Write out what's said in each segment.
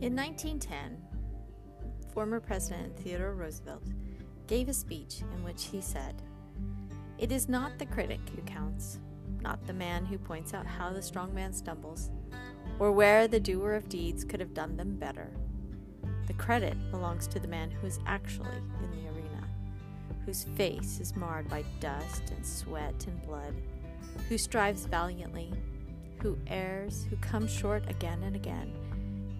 In 1910, former President Theodore Roosevelt gave a speech in which he said, It is not the critic who counts, not the man who points out how the strong man stumbles, or where the doer of deeds could have done them better. The credit belongs to the man who is actually in the arena, whose face is marred by dust and sweat and blood, who strives valiantly, who errs, who comes short again and again,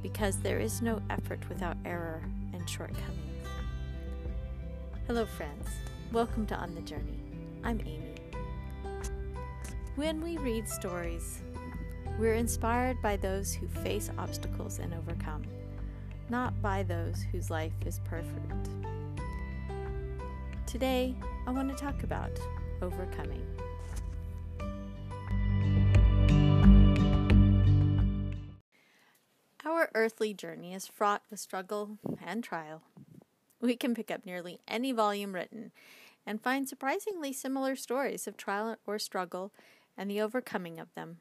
because there is no effort without error and shortcomings. Hello, friends. Welcome to On the Journey. I'm Amy. When we read stories, we're inspired by those who face obstacles and overcome, not by those whose life is perfect. Today, I want to talk about overcoming. Our earthly journey is fraught with struggle and trial. We can pick up nearly any volume written and find surprisingly similar stories of trial or struggle and the overcoming of them.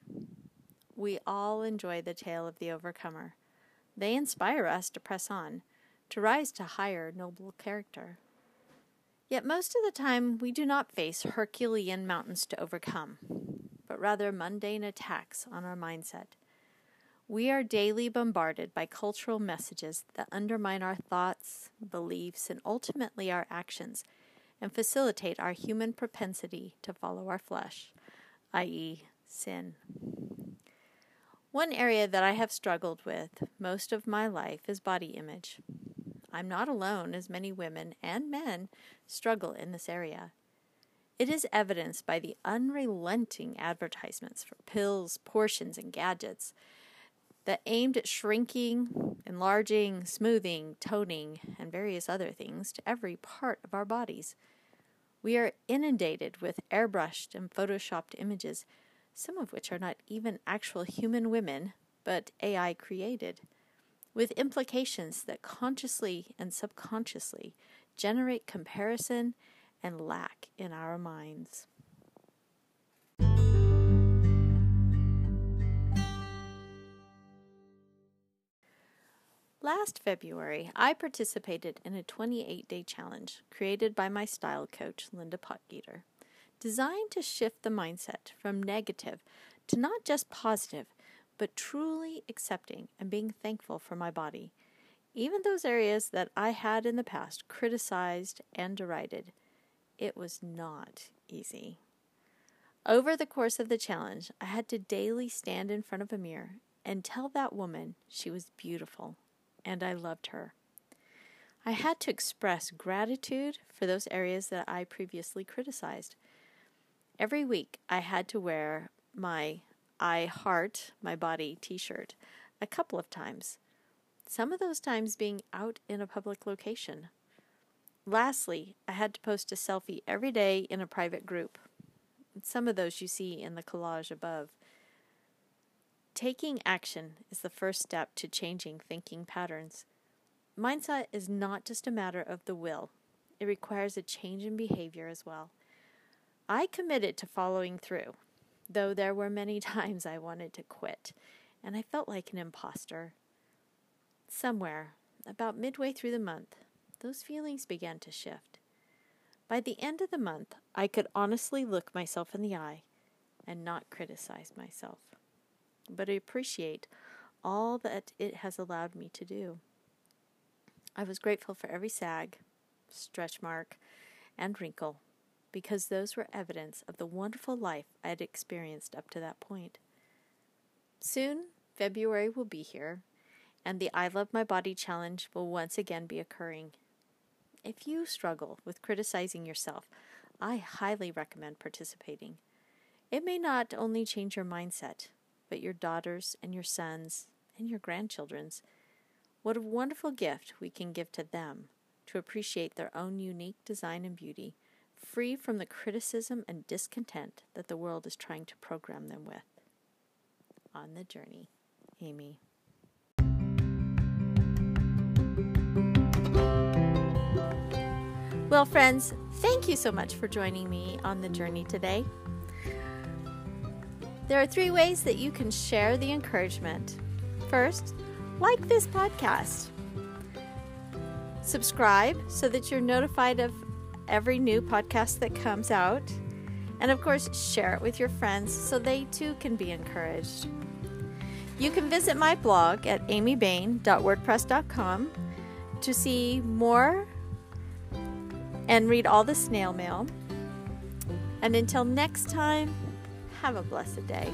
We all enjoy the tale of the overcomer. They inspire us to press on, to rise to higher, noble character. Yet most of the time, we do not face Herculean mountains to overcome, but rather mundane attacks on our mindset. We are daily bombarded by cultural messages that undermine our thoughts, beliefs, and ultimately our actions, and facilitate our human propensity to follow our flesh, i.e., sin. One area that I have struggled with most of my life is body image. I'm not alone, as many women and men struggle in this area. It is evidenced by the unrelenting advertisements for pills, portions, and gadgets that aimed at shrinking, enlarging, smoothing, toning, and various other things to every part of our bodies. We are inundated with airbrushed and photoshopped images, some of which are not even actual human women, but AI created, with implications that consciously and subconsciously generate comparison and lack in our minds. Last February, I participated in a 28 day challenge created by my style coach, Linda Potgieter, designed to shift the mindset from negative to not just positive, but truly accepting and being thankful for my body, even those areas that I had in the past criticized and derided. It was not easy. Over the course of the challenge, I had to daily stand in front of a mirror and tell that woman she was beautiful and I loved her. I had to express gratitude for those areas that I previously criticized. Every week, I had to wear my I Heart My Body t shirt a couple of times, some of those times being out in a public location. Lastly, I had to post a selfie every day in a private group. Some of those you see in the collage above. Taking action is the first step to changing thinking patterns. Mindset is not just a matter of the will, it requires a change in behavior as well. I committed to following through, though there were many times I wanted to quit, and I felt like an impostor. Somewhere, about midway through the month, those feelings began to shift. By the end of the month, I could honestly look myself in the eye and not criticize myself but I appreciate all that it has allowed me to do. I was grateful for every sag, stretch mark, and wrinkle, because those were evidence of the wonderful life I had experienced up to that point. Soon, February will be here, and the I Love My Body challenge will once again be occurring. If you struggle with criticizing yourself, I highly recommend participating. It may not only change your mindset, but your daughters and your sons and your grandchildren's. What a wonderful gift we can give to them to appreciate their own unique design and beauty, free from the criticism and discontent that the world is trying to program them with. On the journey, Amy. Well, friends, thank you so much for joining me on the journey today. There are three ways that you can share the encouragement. First, like this podcast. Subscribe so that you're notified of every new podcast that comes out. And of course, share it with your friends so they too can be encouraged. You can visit my blog at amybain.wordpress.com to see more and read all the snail mail. And until next time, have a blessed day.